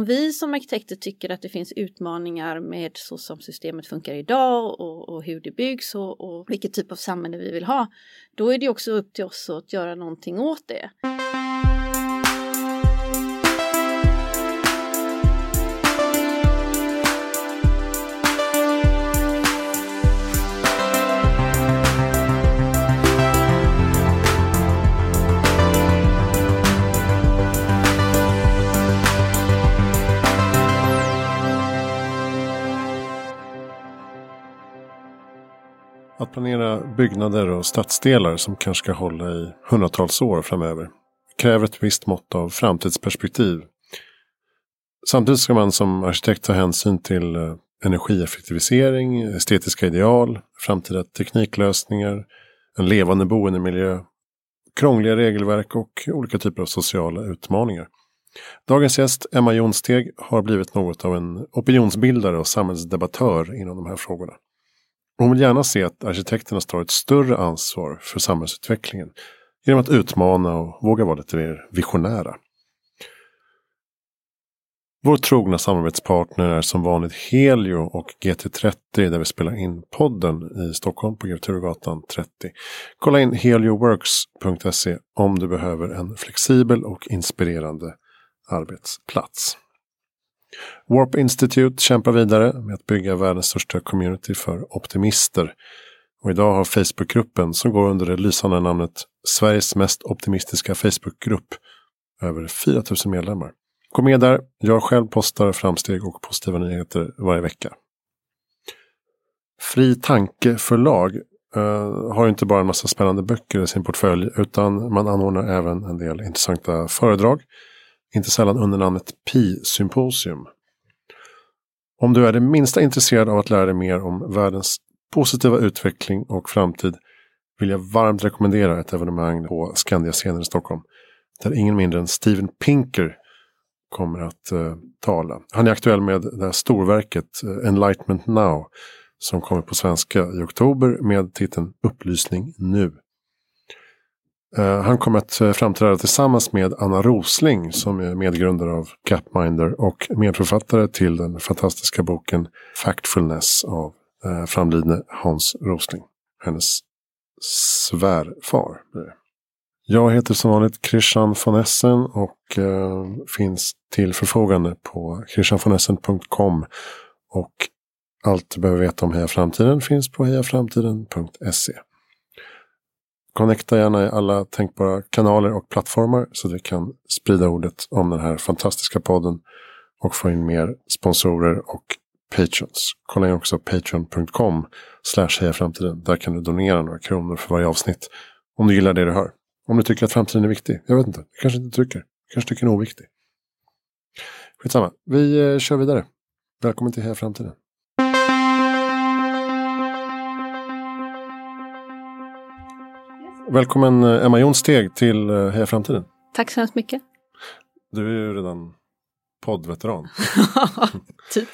om vi som arkitekter tycker att det finns utmaningar med så som systemet funkar idag och, och hur det byggs och, och vilket typ av samhälle vi vill ha, då är det också upp till oss att göra någonting åt det. Planera byggnader och stadsdelar som kanske ska hålla i hundratals år framöver kräver ett visst mått av framtidsperspektiv. Samtidigt ska man som arkitekt ta hänsyn till eh, energieffektivisering, estetiska ideal, framtida tekniklösningar, en levande boendemiljö, krångliga regelverk och olika typer av sociala utmaningar. Dagens gäst, Emma Jonsteg, har blivit något av en opinionsbildare och samhällsdebattör inom de här frågorna. Hon vill gärna se att arkitekterna tar ett större ansvar för samhällsutvecklingen genom att utmana och våga vara lite mer visionära. Vår trogna samarbetspartner är som vanligt Helio och GT30 där vi spelar in podden i Stockholm på Grev 30. Kolla in helioworks.se om du behöver en flexibel och inspirerande arbetsplats. Warp Institute kämpar vidare med att bygga världens största community för optimister. Och idag har Facebookgruppen som går under det lysande namnet Sveriges mest optimistiska Facebookgrupp över 4000 medlemmar. Gå med där, jag själv postar framsteg och positiva nyheter varje vecka. Fri Tanke förlag uh, eh, har inte bara en massa spännande böcker i sin portfölj utan man anordnar även en del intressanta föredrag. Inte sällan under namnet Pi-symposium. Om du är det minsta intresserad av att lära dig mer om världens positiva utveckling och framtid vill jag varmt rekommendera ett evenemang på Skandiascenen i Stockholm. Där ingen mindre än Steven Pinker kommer att eh, tala. Han är aktuell med det här storverket eh, Enlightenment Now. Som kommer på svenska i oktober med titeln Upplysning nu. Eh, han kommer att eh, framträda tillsammans med Anna Rosling som är medgrundare av Gapminder och medförfattare till den fantastiska boken Factfulness av eh, framlidne Hans Rosling. Hennes svärfar. Jag heter som vanligt Christian von Essen och finns till förfogande på christianvonessen.com. Och allt du behöver veta om Heja Framtiden finns på hejaframtiden.se. Connecta gärna i alla tänkbara kanaler och plattformar så att vi kan sprida ordet om den här fantastiska podden och få in mer sponsorer och patrons. Kolla in också patreon.com slash framtiden. Där kan du donera några kronor för varje avsnitt. Om du gillar det du hör. Om du tycker att framtiden är viktig. Jag vet inte. Du kanske inte tycker. Du kanske tycker den är oviktig. Skitsamma. Vi eh, kör vidare. Välkommen till Heja Framtiden. Välkommen eh, Emma Jonsteg till eh, Heja Framtiden. Tack så hemskt mycket. Du är ju redan poddveteran. typ.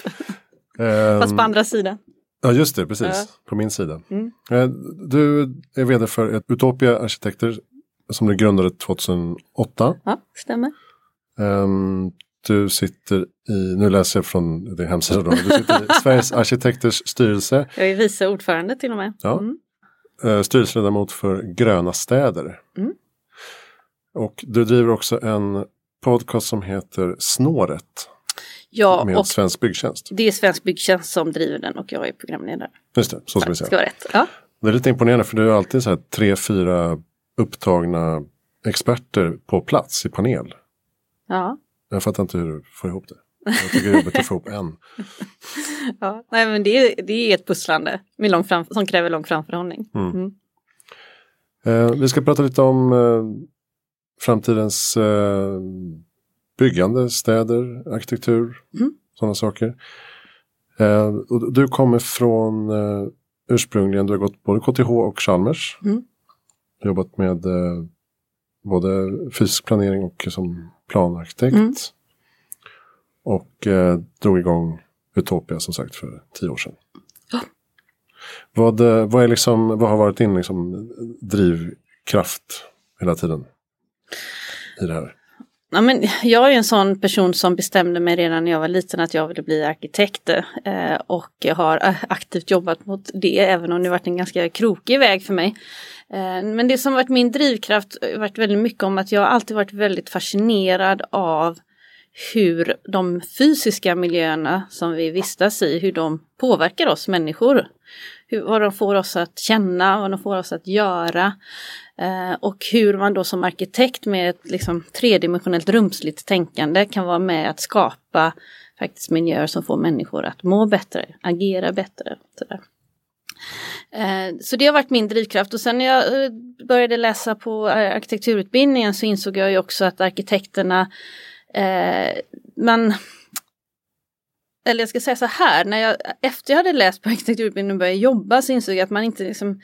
Fast på andra sidan. Ja just det, precis. Ja. På min sida. Mm. Eh, du är vd för ett Utopia Arkitekter som du grundade 2008. Ja, stämmer. Um, du sitter i, nu läser jag från din hemsida då, du sitter i Sveriges arkitekters styrelse. Jag är vice ordförande till och med. Ja. Mm. Uh, styrelseledamot för Gröna städer. Mm. Och du driver också en podcast som heter Snåret. Ja, med och Svensk Byggtjänst. Det är Svensk Byggtjänst som driver den och jag är programledare. Just det, så ska vi säga. Ska rätt. Ja. Det är lite imponerande för du har alltid så här tre, fyra upptagna experter på plats i panel. Ja. Jag fattar inte hur du får ihop det. Jag tycker det är jobbigt att få ihop en. ja, nej men det är, det är ett pusslande med lång fram, som kräver lång framförhållning. Mm. Mm. Eh, vi ska prata lite om eh, framtidens eh, byggande, städer, arkitektur, mm. sådana saker. Eh, du kommer från eh, ursprungligen, du har gått både KTH och Chalmers. Mm. Jobbat med eh, både fysisk planering och som planarkitekt. Mm. Och eh, drog igång Utopia som sagt för tio år sedan. Ja. Vad, eh, vad, är liksom, vad har varit din liksom, drivkraft hela tiden? I det här? Ja, men jag är en sån person som bestämde mig redan när jag var liten att jag ville bli arkitekt eh, och har aktivt jobbat mot det även om det varit en ganska krokig väg för mig. Eh, men det som varit min drivkraft har varit väldigt mycket om att jag alltid varit väldigt fascinerad av hur de fysiska miljöerna som vi vistas i, hur de påverkar oss människor. Hur, vad de får oss att känna, vad de får oss att göra. Eh, och hur man då som arkitekt med ett liksom, tredimensionellt rumsligt tänkande kan vara med att skapa faktiskt miljöer som får människor att må bättre, agera bättre. Sådär. Eh, så det har varit min drivkraft och sen när jag eh, började läsa på eh, arkitekturutbildningen så insåg jag ju också att arkitekterna eh, men eller jag ska säga så här, när jag, efter jag hade läst på arkitekturutbildningen och började jobba så insåg jag att man inte liksom,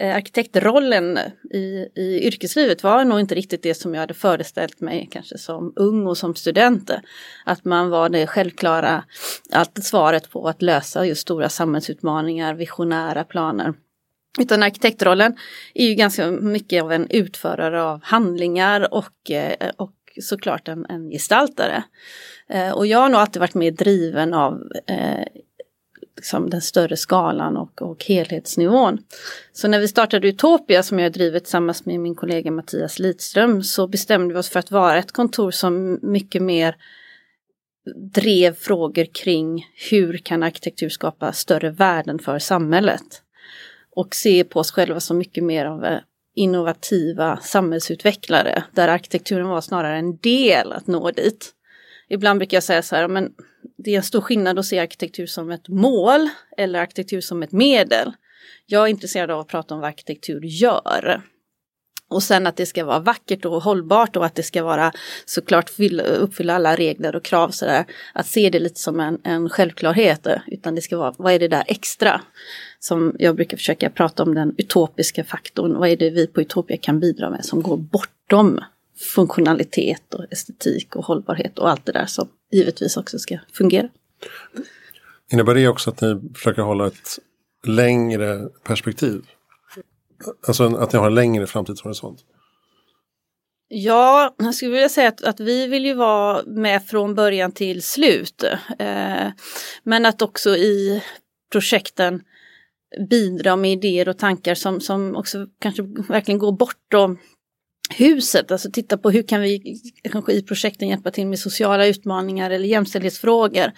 eh, arkitektrollen i, i yrkeslivet var nog inte riktigt det som jag hade föreställt mig kanske som ung och som student. Att man var det självklara, alltid svaret på att lösa just stora samhällsutmaningar, visionära planer. Utan arkitektrollen är ju ganska mycket av en utförare av handlingar och, eh, och såklart en, en gestaltare. Eh, och jag har nog alltid varit mer driven av eh, liksom den större skalan och, och helhetsnivån. Så när vi startade Utopia som jag drivit tillsammans med min kollega Mattias Lidström så bestämde vi oss för att vara ett kontor som mycket mer drev frågor kring hur kan arkitektur skapa större värden för samhället? Och se på oss själva som mycket mer av innovativa samhällsutvecklare där arkitekturen var snarare en del att nå dit. Ibland brukar jag säga så här, men det är en stor skillnad att se arkitektur som ett mål eller arkitektur som ett medel. Jag är intresserad av att prata om vad arkitektur gör. Och sen att det ska vara vackert och hållbart och att det ska vara såklart uppfylla alla regler och krav sådär. Att se det lite som en, en självklarhet utan det ska vara, vad är det där extra? Som jag brukar försöka prata om den utopiska faktorn. Vad är det vi på Utopia kan bidra med som går bortom funktionalitet och estetik och hållbarhet och allt det där som givetvis också ska fungera. Innebär det också att ni försöker hålla ett längre perspektiv? Alltså att ni har en längre framtidshorisont? Ja, jag skulle vilja säga att, att, vi vill ju vara med från början till slut. Eh, men att också i projekten bidra med idéer och tankar som, som också kanske verkligen går bortom huset, alltså titta på hur kan vi kanske i projekten hjälpa till med sociala utmaningar eller jämställdhetsfrågor.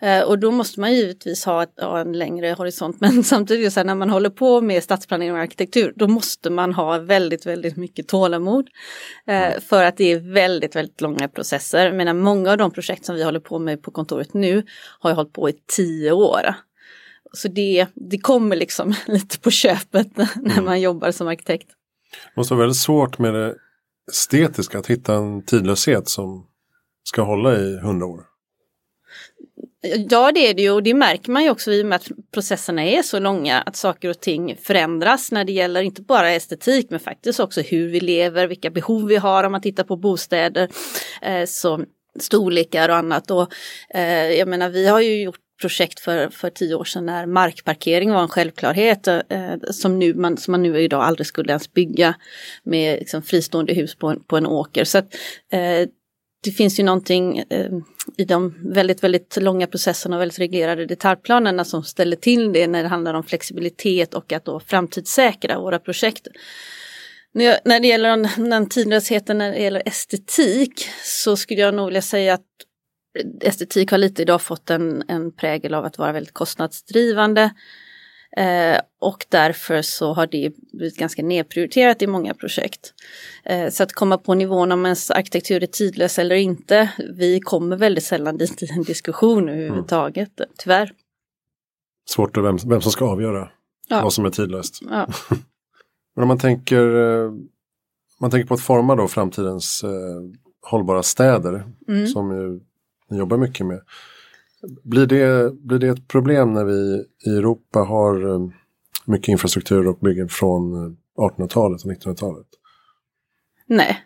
Eh, och då måste man givetvis ha, ett, ha en längre horisont men samtidigt så här, när man håller på med stadsplanering och arkitektur då måste man ha väldigt, väldigt mycket tålamod. Eh, för att det är väldigt, väldigt långa processer. Men många av de projekt som vi håller på med på kontoret nu har jag hållit på i tio år. Så det, det kommer liksom lite på köpet när mm. man jobbar som arkitekt. Det måste vara väldigt svårt med det estetiska, att hitta en tidlöshet som ska hålla i hundra år. Ja det är det ju och det märker man ju också i och med att processerna är så långa att saker och ting förändras när det gäller inte bara estetik men faktiskt också hur vi lever, vilka behov vi har om man tittar på bostäder, eh, så storlekar och annat. Och, eh, jag menar vi har ju gjort projekt för, för tio år sedan när markparkering var en självklarhet eh, som, nu, man, som man nu idag aldrig skulle ens bygga med liksom, fristående hus på en, på en åker. Så att, eh, det finns ju någonting eh, i de väldigt, väldigt långa processerna och väldigt reglerade detaljplanerna som ställer till det när det handlar om flexibilitet och att då framtidssäkra våra projekt. När det gäller den, den tidlösheten när det gäller estetik så skulle jag nog vilja säga att estetik har lite idag fått en, en prägel av att vara väldigt kostnadsdrivande. Eh, och därför så har det blivit ganska nedprioriterat i många projekt. Eh, så att komma på nivån om ens arkitektur är tidlös eller inte, vi kommer väldigt sällan dit i en diskussion överhuvudtaget, mm. tyvärr. Svårt att vem, vem som ska avgöra ja. vad som är tidlöst. Ja. Men om man tänker, eh, man tänker på att forma då framtidens eh, hållbara städer, mm. som ju ni jobbar mycket med. Blir det, blir det ett problem när vi i Europa har eh, mycket infrastruktur och byggen från eh, 1800-talet och 1900-talet? Nej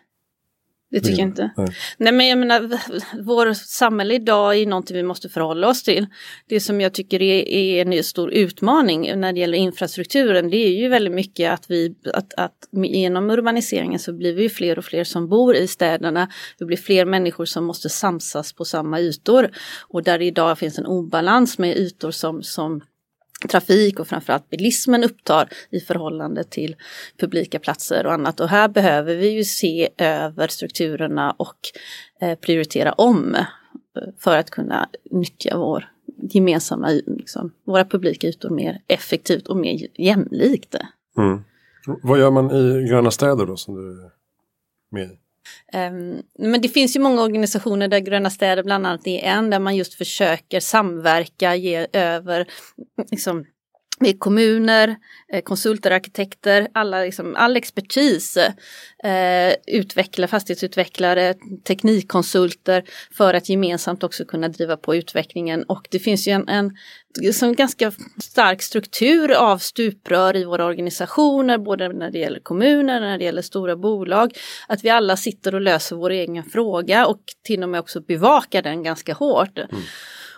det tycker jag inte. Nej. Nej. men jag menar, vår samhälle idag är någonting vi måste förhålla oss till. Det som jag tycker är, är en stor utmaning när det gäller infrastrukturen, det är ju väldigt mycket att vi, att, att genom urbaniseringen så blir vi fler och fler som bor i städerna. Det blir fler människor som måste samsas på samma ytor. Och där idag finns en obalans med ytor som, som trafik och framförallt bilismen upptar i förhållande till publika platser och annat. Och här behöver vi ju se över strukturerna och eh, prioritera om eh, för att kunna nyttja vår gemensamma, liksom, våra publika ytor mer effektivt och mer jämlikt. Mm. Vad gör man i gröna städer då som du är med i? Um, men det finns ju många organisationer där Gröna städer bland annat är en där man just försöker samverka, ge över liksom, med kommuner, eh, konsulter, arkitekter, alla, liksom, all expertis, eh, utvecklare, fastighetsutvecklare, teknikkonsulter för att gemensamt också kunna driva på utvecklingen. Och det finns ju en, en som ganska stark struktur av stuprör i våra organisationer, både när det gäller kommuner, när det gäller stora bolag. Att vi alla sitter och löser vår egen fråga och till och med också bevakar den ganska hårt. Mm.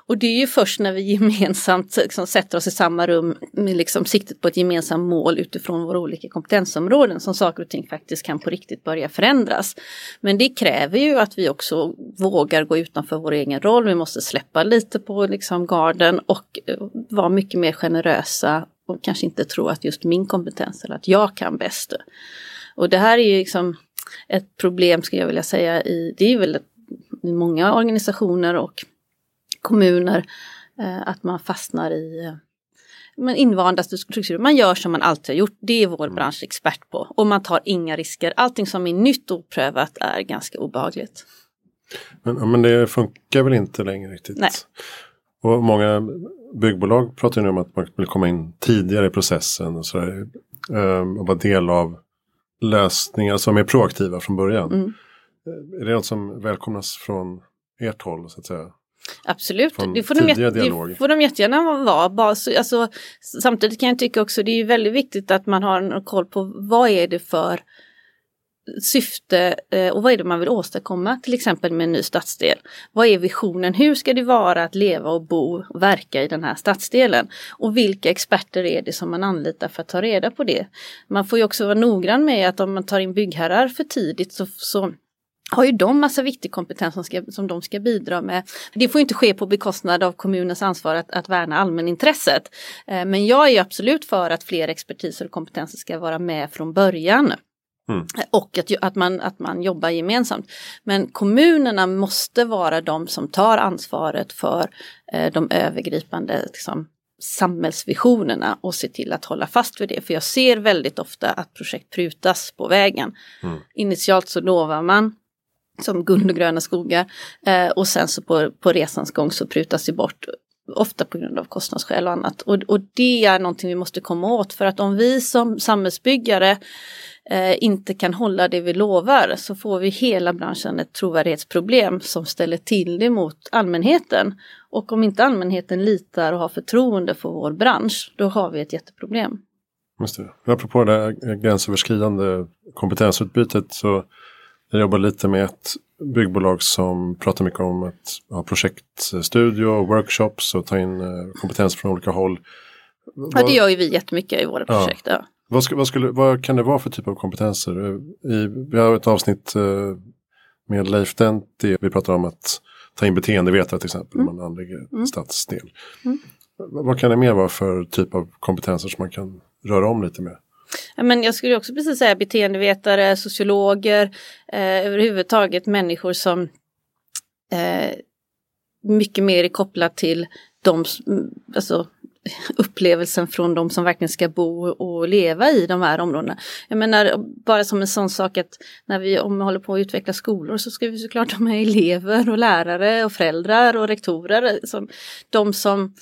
Och det är ju först när vi gemensamt liksom, sätter oss i samma rum med liksom, siktet på ett gemensamt mål utifrån våra olika kompetensområden som saker och ting faktiskt kan på riktigt börja förändras. Men det kräver ju att vi också vågar gå utanför vår egen roll. Vi måste släppa lite på liksom, garden och eh, vara mycket mer generösa och kanske inte tro att just min kompetens eller att jag kan bäst. Och det här är ju liksom ett problem skulle jag vilja säga i, det är väl i många organisationer och kommuner, eh, att man fastnar i eh, men invanda strukturer. Man gör som man alltid har gjort. Det är vår mm. bransch expert på. Och man tar inga risker. Allting som är nytt och oprövat är ganska obehagligt. Men, men det funkar väl inte längre riktigt? Nej. Och många byggbolag pratar nu om att man vill komma in tidigare i processen och, sådär, ehm, och vara del av lösningar som är proaktiva från början. Mm. Är det något som välkomnas från ert håll så att säga? Absolut, det får, de jätte, det får de jättegärna vara. Bara, alltså, samtidigt kan jag tycka också det är väldigt viktigt att man har en koll på vad är det för syfte eh, och vad är det man vill åstadkomma till exempel med en ny stadsdel. Vad är visionen? Hur ska det vara att leva och bo och verka i den här stadsdelen? Och vilka experter är det som man anlitar för att ta reda på det? Man får ju också vara noggrann med att om man tar in byggherrar för tidigt så, så har ju de massa viktig kompetens som, ska, som de ska bidra med. Det får inte ske på bekostnad av kommunens ansvar att, att värna allmänintresset. Eh, men jag är absolut för att fler expertiser och kompetenser ska vara med från början. Mm. Och att, att, man, att man jobbar gemensamt. Men kommunerna måste vara de som tar ansvaret för eh, de övergripande liksom, samhällsvisionerna och se till att hålla fast vid det. För jag ser väldigt ofta att projekt prutas på vägen. Mm. Initialt så lovar man som guld och gröna skogar. Eh, och sen så på, på resans gång så prutas det bort ofta på grund av kostnadsskäl och annat. Och, och det är någonting vi måste komma åt för att om vi som samhällsbyggare eh, inte kan hålla det vi lovar så får vi hela branschen ett trovärdighetsproblem som ställer till det mot allmänheten. Och om inte allmänheten litar och har förtroende för vår bransch, då har vi ett jätteproblem. Just det. Apropå det gränsöverskridande kompetensutbytet så jag jobbar lite med ett byggbolag som pratar mycket om att ha projektstudio, workshops och ta in eh, kompetens från olika håll. Ja, det gör ju vi jättemycket i våra projekt. Ja. Ja. Vad, ska, vad, skulle, vad kan det vara för typ av kompetenser? I, vi har ett avsnitt eh, med Leif Denti. Vi pratar om att ta in beteendevetare till exempel. Mm. Man anlägger mm. stadsdel. Mm. Vad kan det mer vara för typ av kompetenser som man kan röra om lite med? Men jag skulle också precis säga beteendevetare, sociologer, eh, överhuvudtaget människor som eh, mycket mer är kopplat till de, alltså, upplevelsen från de som verkligen ska bo och leva i de här områdena. Jag menar bara som en sån sak att när vi, om vi håller på att utveckla skolor så ska vi såklart ha med elever och lärare och föräldrar och rektorer. Som, de som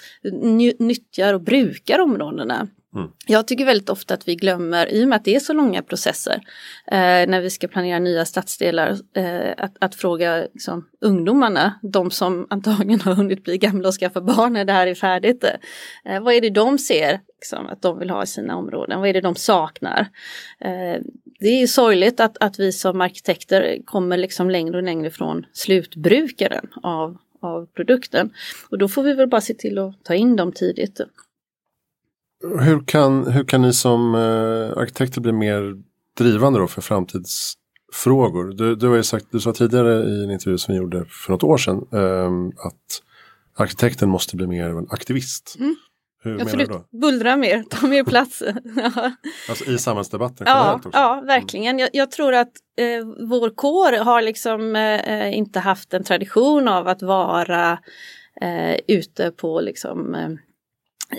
nyttjar och brukar områdena. Mm. Jag tycker väldigt ofta att vi glömmer, i och med att det är så långa processer, eh, när vi ska planera nya stadsdelar, eh, att, att, fråga liksom, ungdomarna, de som antagligen har hunnit bli gamla och skaffa barn när det här är färdigt. Eh, vad är det de ser liksom, att de vill ha i sina områden? Vad är det de saknar? Eh, det är sorgligt att, att vi som arkitekter kommer liksom längre och längre från slutbrukaren av, av produkten. Och då får vi väl bara se till att ta in dem tidigt. Hur kan, hur kan ni som eh, arkitekter bli mer drivande då för framtidsfrågor? Du, du, har ju sagt, du sa tidigare i en intervju som vi gjorde för något år sedan eh, att arkitekten måste bli mer av en aktivist. Mm. Hur ja, menar du då? Bullra mer, ta mer plats. alltså i samhällsdebatten ja, också? Ja, verkligen. Jag, jag tror att eh, vår kår har liksom eh, inte haft en tradition av att vara eh, ute på liksom eh,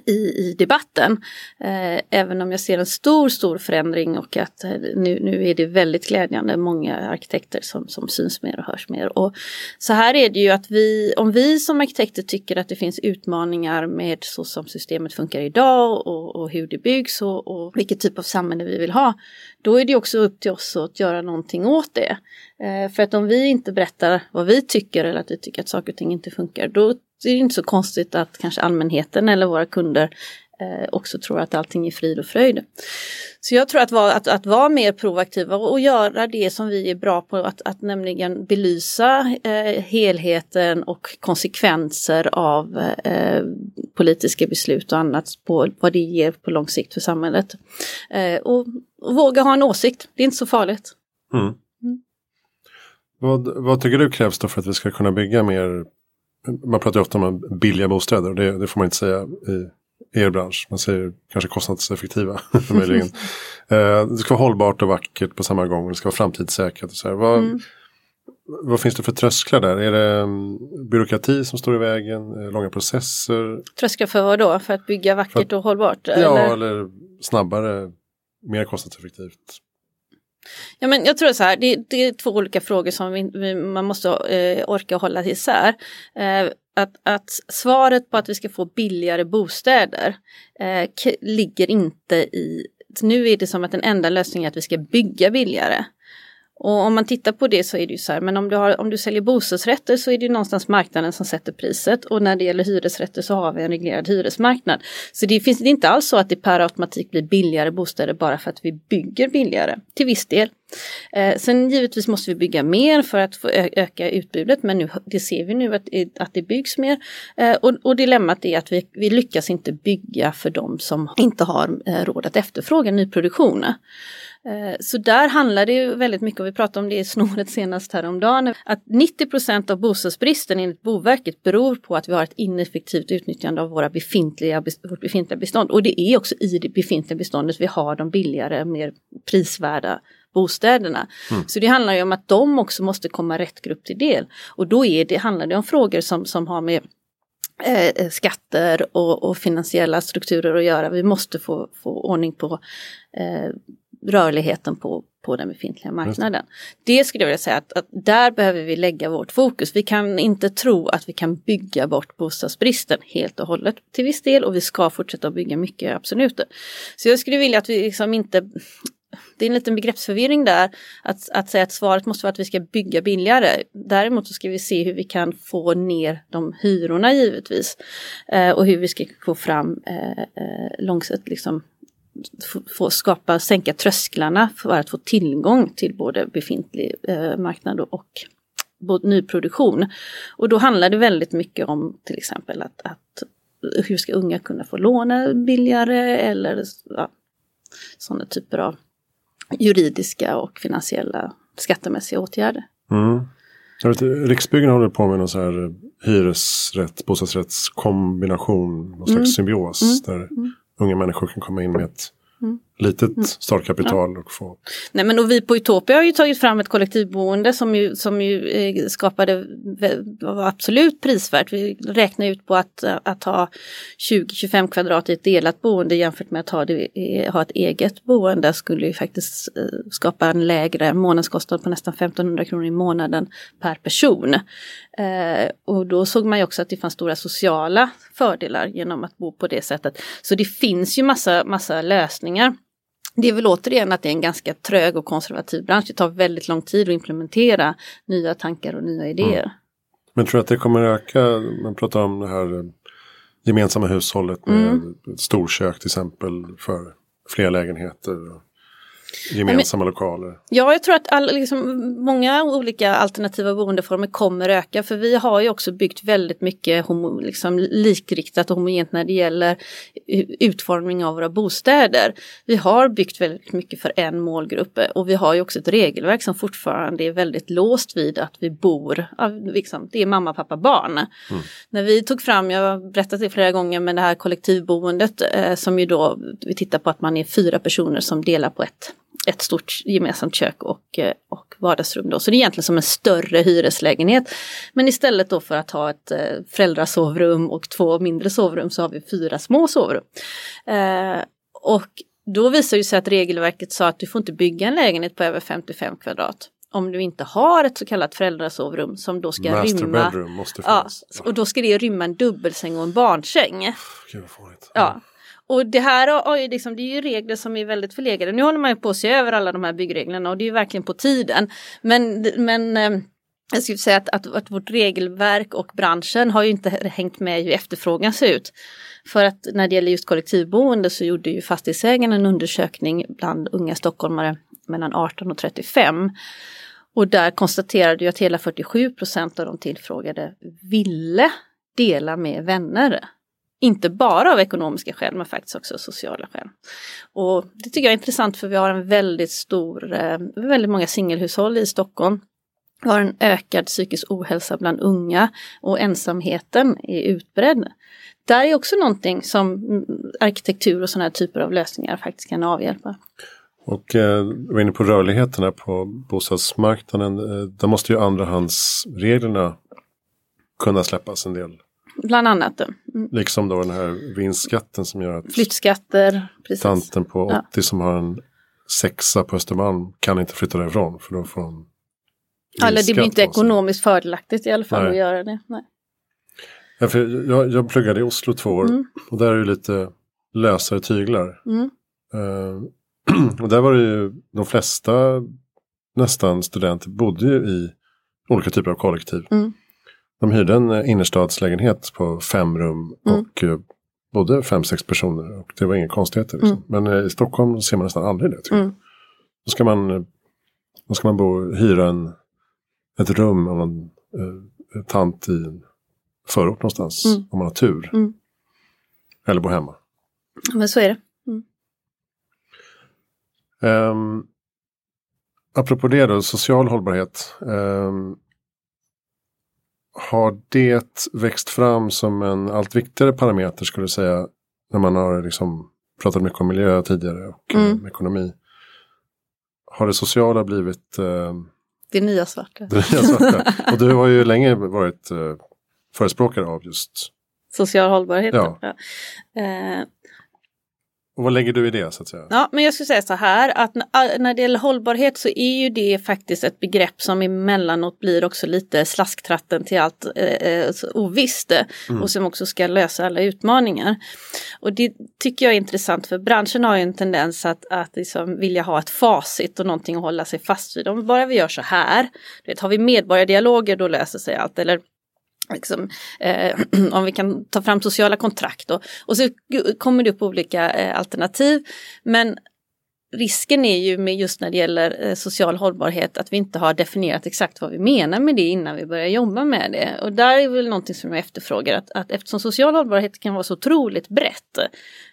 i, i debatten. Eh, även om jag ser en stor, stor förändring och att eh, nu, nu är det väldigt glädjande många arkitekter som, som syns mer och hörs mer. Och så här är det ju att vi, om vi som arkitekter tycker att det finns utmaningar med så som systemet funkar idag och, och hur det byggs och, och vilket typ av samhälle vi vill ha, då är det också upp till oss att göra någonting åt det. Eh, för att om vi inte berättar vad vi tycker eller att vi tycker att saker och ting inte funkar, då det är inte så konstigt att kanske allmänheten eller våra kunder eh, också tror att allting är frid och fröjd. Så jag tror att vara, att, att vara mer proaktiva och, och göra det som vi är bra på, att, att nämligen belysa eh, helheten och konsekvenser av eh, politiska beslut och annat på vad det ger på lång sikt för samhället. Eh, och, och, våga ha en åsikt, det är inte så farligt. Mm. Mm. Vad, vad tycker du krävs då för att vi ska kunna bygga mer man pratar ofta om billiga bostäder och det, det, får man inte säga i er bransch. Man säger kanske kostnadseffektiva. möjligen. eh, det ska vara hållbart och vackert på samma gång. Det ska vara framtidssäkrat. Och så här. Vad, mm. vad finns det för trösklar där? Är det um, byråkrati som står i vägen? Långa processer? Trösklar för vad då? För att bygga vackert att, och hållbart? Ja, eller? eller snabbare, mer kostnadseffektivt. Ja, men jag tror så här, det, det är två olika frågor som vi, vi, man måste eh, orka hålla isär. Eh, att, att svaret på att vi ska få billigare bostäder eh, ligger inte i... Nu är det som att den enda lösningen är att vi ska bygga billigare. Och om man tittar på det så är det ju så här, men om du, har, om du säljer bostadsrätter så är det ju någonstans marknaden som sätter priset och när det gäller hyresrätter så har vi en reglerad hyresmarknad. Så det finns det är inte alls så att det per automatik blir billigare bostäder bara för att vi bygger billigare, till viss del. Eh, sen givetvis måste vi bygga mer för att få öka utbudet men nu, det ser vi nu att, att det byggs mer. Eh, och, och dilemmat är att vi, vi lyckas inte bygga för de som inte har eh, råd att efterfråga nyproduktion. Eh, så där handlar det ju väldigt mycket, och vi pratade om det i snåret senast häromdagen, att 90% av bostadsbristen enligt Boverket beror på att vi har ett ineffektivt utnyttjande av våra befintliga, vårt befintliga bestånd. Och det är också i det befintliga beståndet vi har de billigare, mer prisvärda bostäderna. Mm. Så det handlar ju om att de också måste komma rätt grupp till del. Och då är det, handlar det om frågor som, som har med eh, skatter och, och, finansiella strukturer att göra. Vi måste få, få ordning på eh, rörligheten på, på den befintliga marknaden. Det skulle jag vilja säga att, att, där behöver vi lägga vårt fokus. Vi kan inte tro att vi kan bygga bort bostadsbristen helt och hållet till viss del och vi ska fortsätta att bygga mycket, absolut. Så jag skulle vilja att vi liksom inte det är en liten begreppsförvirring där att, att säga att svaret måste vara att vi ska bygga billigare. Däremot så ska vi se hur vi kan få ner de hyrorna givetvis eh, och hur vi ska få fram eh, eh långsiktigt liksom få skapa, sänka trösklarna för att få tillgång till både befintlig eh, marknad och nyproduktion. Och då handlar det väldigt mycket om till exempel att, att hur ska unga kunna få låna billigare eller ja, sådana typer av juridiska och finansiella skattemässiga åtgärder. Mm. Riksbyggen håller på med någon så här hyresrätt, bostadsrättskombination, någon slags mm. symbios. Mm. Där mm unga människor kan komma in med ett mm. Litet mm. startkapital och få. Nej men och vi på Utopia har ju tagit fram ett kollektivboende som ju, som ju eh, skapade var absolut prisvärt. Vi räknar ut på att, att ha 20-25 kvadrat i ett delat boende jämfört med att ha, det, eh, ha ett eget boende skulle ju faktiskt eh, skapa en lägre månadskostnad på nästan 1500 kronor i månaden per person. Eh, och då såg man ju också att det fanns stora sociala fördelar genom att bo på det sättet. Så det finns ju massa, massa lösningar. Det är väl återigen att det är en ganska trög och konservativ bransch. Det tar väldigt lång tid att implementera nya tankar och nya idéer. Mm. Men tror du att det kommer öka? Man pratar om det här gemensamma hushållet med mm. storkök till exempel för fler lägenheter. Gemensamma men, lokaler? Ja, jag tror att all, liksom, många olika alternativa boendeformer kommer öka för vi har ju också byggt väldigt mycket homo, liksom, likriktat och homogent när det gäller utformning av våra bostäder. Vi har byggt väldigt mycket för en målgrupp och vi har ju också ett regelverk som fortfarande är väldigt låst vid att vi bor, liksom, det är mamma, pappa, barn. Mm. När vi tog fram, jag har berättat det flera gånger, men det här kollektivboendet eh, som ju då vi tittar på att man är fyra personer som delar på ett ett stort gemensamt kök och, eh, och vardagsrum. Då. Så det är egentligen som en större hyreslägenhet. Men istället då för att ha ett eh, föräldrasovrum och två mindre sovrum så har vi fyra små sovrum. Eh, och då visar det sig att regelverket sa att du får inte bygga en lägenhet på över 55 kvadrat om du inte har ett så kallat föräldrasovrum som då ska Master rymma. Bedroom måste finnas. Ja, och då ska det rymma en dubbelsäng och en barnsäng. Gud, ja. Och det här är, liksom, det är ju regler som är väldigt förlegade. Nu håller man ju på att se över alla de här byggreglerna och det är ju verkligen på tiden. Men, men eh, jag skulle säga att, att, att vårt regelverk och branschen har ju inte hängt med hur efterfrågan ser ut. För att när det gäller just kollektivboende så gjorde ju fastighetsägarna en undersökning bland unga stockholmare mellan 18 och 35. Och där konstaterade ju att hela 47 procent av de tillfrågade ville dela med vänner. Inte bara av ekonomiska skäl men faktiskt också sociala skäl. Och det tycker jag är intressant för vi har en väldigt stor, eh, väldigt många singelhushåll i Stockholm. Vi har en ökad psykisk ohälsa bland unga och ensamheten är utbredd. Där är också någonting som arkitektur och sådana här typer av lösningar faktiskt kan avhjälpa. Och eh, du var inne på rörligheterna på bostadsmarknaden. Eh, där måste ju andrahandsreglerna kunna släppas en del. Bland annat. Mm. Liksom då den här vinstskatten som gör att Flyttskatter. Precis. Tanten på 80 ja. som har en sexa på Östermalm kan inte flytta därifrån för då får hon Eller det blir inte ekonomiskt fördelaktigt i alla fall Nej. att göra det. Nej. Ja, för jag, jag pluggade i Oslo två år mm. och där är det lite lösare tyglar. Mm. Uh, och där var det ju de flesta nästan studenter bodde ju i olika typer av kollektiv. Mm. De hyrde en eh, innerstadslägenhet på fem rum mm. och uh, bodde fem, sex personer. Och det var inga konstigheter. Liksom. Mm. Men uh, i Stockholm ser man nästan aldrig det. Mm. Då ska man, då ska man bo, hyra en, ett rum av en uh, tant i en förort någonstans. Mm. Om man har tur. Mm. Eller bo hemma. Men så är det. Um, apropå det då, social hållbarhet. Um, har det växt fram som en allt viktigare parameter skulle jag säga. När man har liksom pratat mycket om miljö tidigare och mm. um, ekonomi. Har det sociala blivit uh, det nya svarta. Det nya svarta. och du har ju länge varit uh, förespråkare av just social hållbarhet. Ja. ja. Och vad lägger du i det så att säga? Ja, men jag skulle säga så här att när det gäller hållbarhet så är ju det faktiskt ett begrepp som emellanåt blir också lite slasktratten till allt eh, eh ovisst mm. och som också ska lösa alla utmaningar. Och det tycker jag är intressant för branschen har ju en tendens att, att liksom vilja ha ett facit och någonting att hålla sig fast vid. Om bara vi gör så här, vet, har vi medborgardialoger då löser sig allt. Eller Liksom, eh, om vi kan ta fram sociala kontrakt då. och så kommer det upp olika eh, alternativ. Men risken är ju med just när det gäller eh, social hållbarhet att vi inte har definierat exakt vad vi menar med det innan vi börjar jobba med det. Och där är väl någonting som jag efterfrågar att, att eftersom social hållbarhet kan vara så otroligt brett.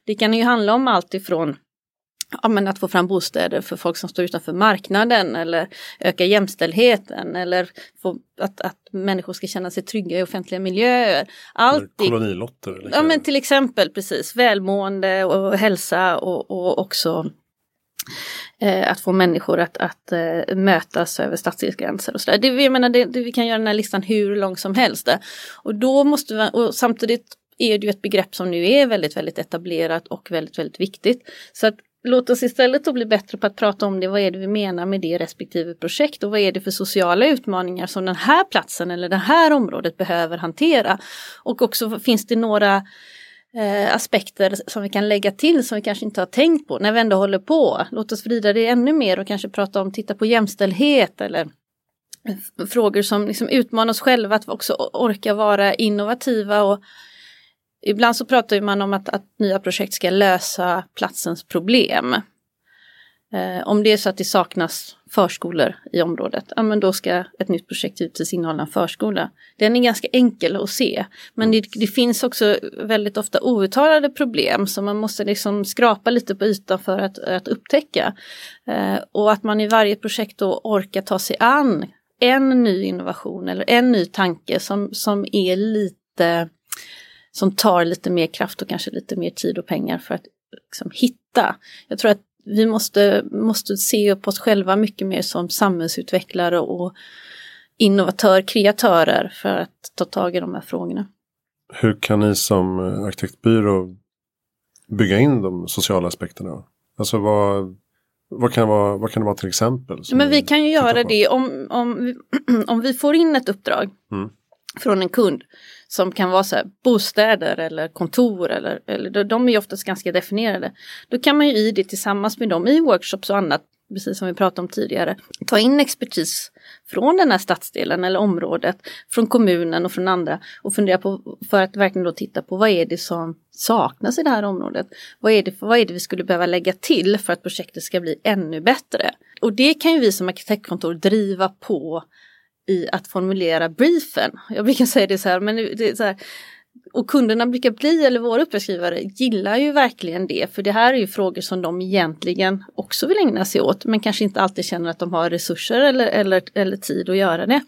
Det kan ju handla om allt ifrån ja, men att få fram bostäder för folk som står utanför marknaden eller öka jämställdheten eller få, att, att människor ska känna sig trygga i offentliga miljöer. Allt kolonilotter? Eller ja men till exempel precis välmående och hälsa och, och också eh, att få människor att, att eh, mötas över stadsgränser och sådär. Det, jag menar, det, det, vi kan göra den här listan hur lång som helst. Och då måste vi, och samtidigt är det ju ett begrepp som nu är väldigt, väldigt etablerat och väldigt, väldigt viktigt. Så att Låt oss istället då bli bättre på att prata om det. Vad är det vi menar med det respektive projekt och vad är det för sociala utmaningar som den här platsen eller det här området behöver hantera. Och också finns det några eh, aspekter som vi kan lägga till som vi kanske inte har tänkt på när vi ändå håller på. Låt oss vrida det ännu mer och kanske prata om titta på jämställdhet eller frågor som liksom utmanar oss själva att också orka vara innovativa och Ibland så pratar man om att, att nya projekt ska lösa platsens problem. Eh, om det är så att det saknas förskolor i området, ja men då ska ett nytt projekt givetvis innehålla en förskola. Den är ganska enkel att se, men det, det, finns också väldigt ofta outtalade problem som man måste liksom skrapa lite på ytan för att, att upptäcka. Eh, och att man i varje projekt då orkar ta sig an en ny innovation eller en ny tanke som, som är lite som tar lite mer kraft och kanske lite mer tid och pengar för att liksom, hitta. Jag tror att vi måste, måste se på oss själva mycket mer som samhällsutvecklare och innovatör, kreatörer för att ta tag i de här frågorna. Hur kan ni som arkitektbyrå bygga in de sociala aspekterna? Alltså vad, vad, kan, vara, vad kan det vara till exempel? Men vi kan ju göra det om, om, om vi får in ett uppdrag mm. från en kund som kan vara så här, bostäder eller kontor eller, eller de är ju oftast ganska definierade. Då kan man ju i det tillsammans med dem i workshops och annat, precis som vi pratade om tidigare, ta in expertis från den här stadsdelen eller området, från kommunen och från andra och fundera på för att verkligen då titta på vad är det som saknas i det här området? Vad är det, vad är det vi skulle behöva lägga till för att projektet ska bli ännu bättre? Och det kan ju vi som arkitektkontor driva på i att formulera briefen. Jag brukar säga det så här, men det är så här, och kunderna brukar bli, eller våra uppdragsgivare, gillar ju verkligen det. För det här är ju frågor som de egentligen också vill ägna sig åt. Men kanske inte alltid känner att de har resurser eller, eller, eller tid att göra det.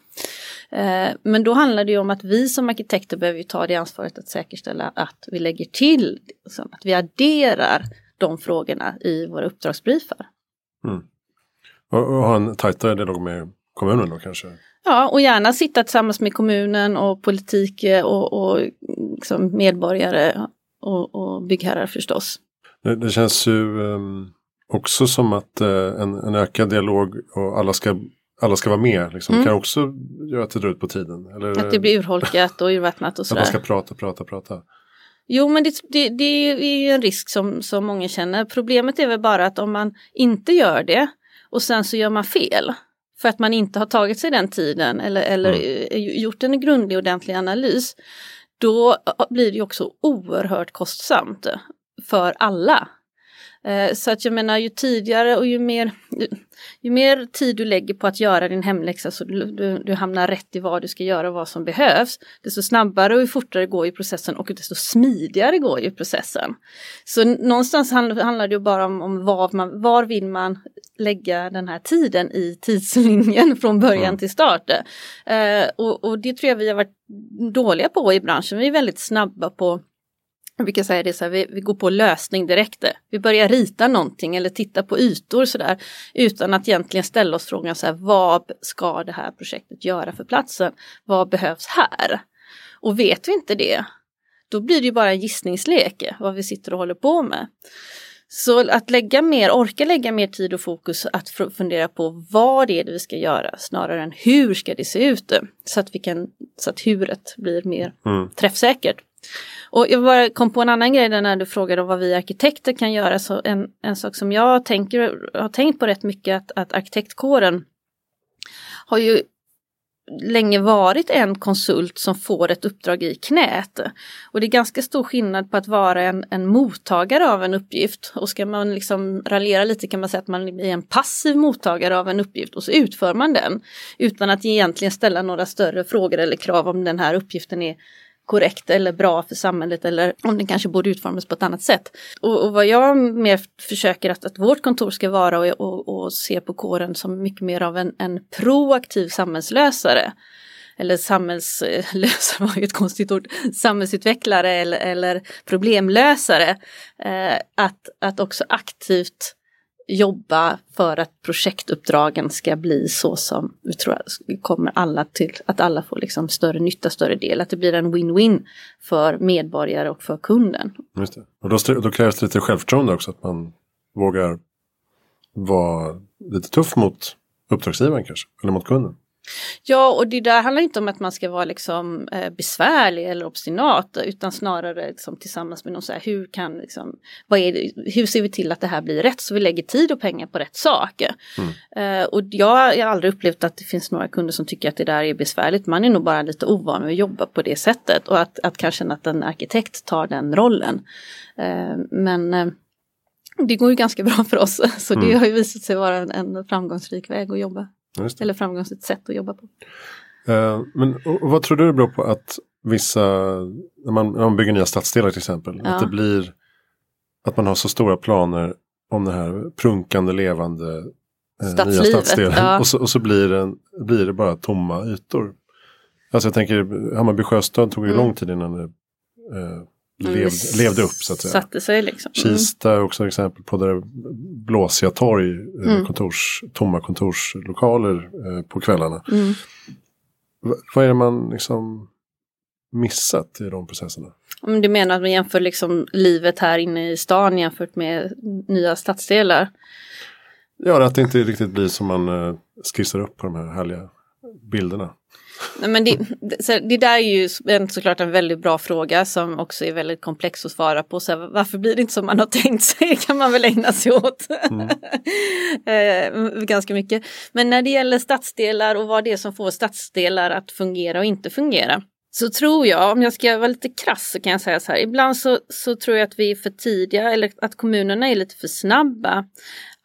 Eh, men då handlar det ju om att vi som arkitekter behöver ta det ansvaret att säkerställa att vi lägger till, liksom, att vi adderar de frågorna i våra uppdragsbriefar. Mm. Och, och ha en tajtare dialog med kommunen då kanske? Ja, och gärna sitta tillsammans med kommunen och politik eh, och, och liksom medborgare och, och byggherrar förstås. Det, det känns ju um, också som att uh, en, en, ökad dialog och alla ska, alla ska vara med liksom, mm. kan också göra att det drar ut på tiden. Eller, att det blir urholkat och urvattnat och sådär. Att man ska prata, prata, prata. Jo men det, det, det är ju en risk som, som många känner. Problemet är väl bara att om man inte gör det och sen så gör man fel för att man inte har tagit sig den tiden eller, eller mm. gjort en grundlig ordentlig analys, då blir det också oerhört kostsamt för alla. Eh, så att jag menar ju tidigare och ju mer, ju mer tid du lägger på att göra din hemläxa så du, du, du hamnar rätt i vad du ska göra och vad som behövs. Desto snabbare och fortare går ju processen och desto smidigare går ju processen. Så någonstans handlar, handlar det ju bara om, om var, man, var vill man lägga den här tiden i tidslinjen från början mm. till start. Eh, och, och det tror jag vi har varit dåliga på i branschen. Vi är väldigt snabba på jag brukar säga det så här, vi, vi, går på lösning direkt. Vi börjar rita någonting eller titta på ytor sådär utan att egentligen ställa oss frågan så här, vad ska det här projektet göra för platsen? Vad behövs här? Och vet vi inte det, då blir det ju bara en gissningslek vad vi sitter och håller på med. Så att lägga mer, orka lägga mer tid och fokus att fundera på vad det är det vi ska göra snarare än hur ska det se ut så att vi kan, så att huret blir mer mm. träffsäkert. Och jag bara kom på en annan grej när du frågade om vad vi arkitekter kan göra. Så en, en sak som jag tänker, har tänkt på rätt mycket att, att arkitektkåren har ju länge varit en konsult som får ett uppdrag i knät. Och det är ganska stor skillnad på att vara en, en mottagare av en uppgift. Och ska man liksom raljera lite kan man säga att man är en passiv mottagare av en uppgift och så utför man den. Utan att egentligen ställa några större frågor eller krav om den här uppgiften är korrekt eller bra för samhället eller om den kanske borde utformas på ett annat sätt. Och, och vad jag mer försöker att, att vårt kontor ska vara och, och, och se på kåren som mycket mer av en, en proaktiv samhällslösare eller samhällslösare var ju ett konstigt ord, samhällsutvecklare eller, eller problemlösare. Eh, att, att också aktivt jobba för att projektuppdragen ska bli så som vi tror kommer alla till, att alla får liksom större nytta, större del, att det blir en win-win för medborgare och för kunden. Just det. Och då, då krävs det lite självförtroende också, att man vågar vara lite tuff mot uppdragsgivaren kanske, eller mot kunden. Ja, och det där handlar inte om att man ska vara liksom eh, besvärlig eller obstinat utan snarare liksom, tillsammans med någon så här, hur kan liksom, vad är det, hur ser vi till att det här blir rätt så vi lägger tid och pengar på rätt sak. Mm. Eh, och jag, jag har aldrig upplevt att det finns några kunder som tycker att det där är besvärligt. Man är nog bara lite ovan att jobba på det sättet och att, att kanske att en arkitekt tar den rollen. Eh, men eh, Det går ju ganska bra för oss så det mm. har ju visat sig vara en, en framgångsrik väg att jobba. Eller framgångsrikt sätt att jobba på. Uh, men och, och vad tror du det beror på att vissa, när man, när man bygger nya stadsdelar till exempel, ja. att det blir att man har så stora planer om det här prunkande levande eh, nya stadsdelen. Ja. Och, så, och så blir det, blir det bara tomma ytor. Alltså jag tänker Hammarby sjöstad tog ju mm. lång tid innan det eh, lev, levde upp så att säga. Satte sig liksom. Mm. Kista är också exempel på där blåsiga torg, eh, mm. kontors, tomma kontorslokaler eh, på kvällarna. Mm. vad är det man liksom missat i de processerna? Om du menar att man jämför liksom livet här inne i stan jämfört med nya stadsdelar? Ja, att det inte riktigt blir som man eh, skissar upp på de här härliga bilderna. Nej, men det, så det där är ju en, såklart en väldigt bra fråga som också är väldigt komplex att svara på. Så varför blir det inte som man har tänkt sig kan man väl ägna sig åt. Mm. eh, ganska mycket. Men när det gäller stadsdelar och vad det är som får stadsdelar att fungera och inte fungera. Så tror jag, om jag ska vara lite krass så kan jag säga så här, ibland så, så tror jag att vi är för tidiga eller att kommunerna är lite för snabba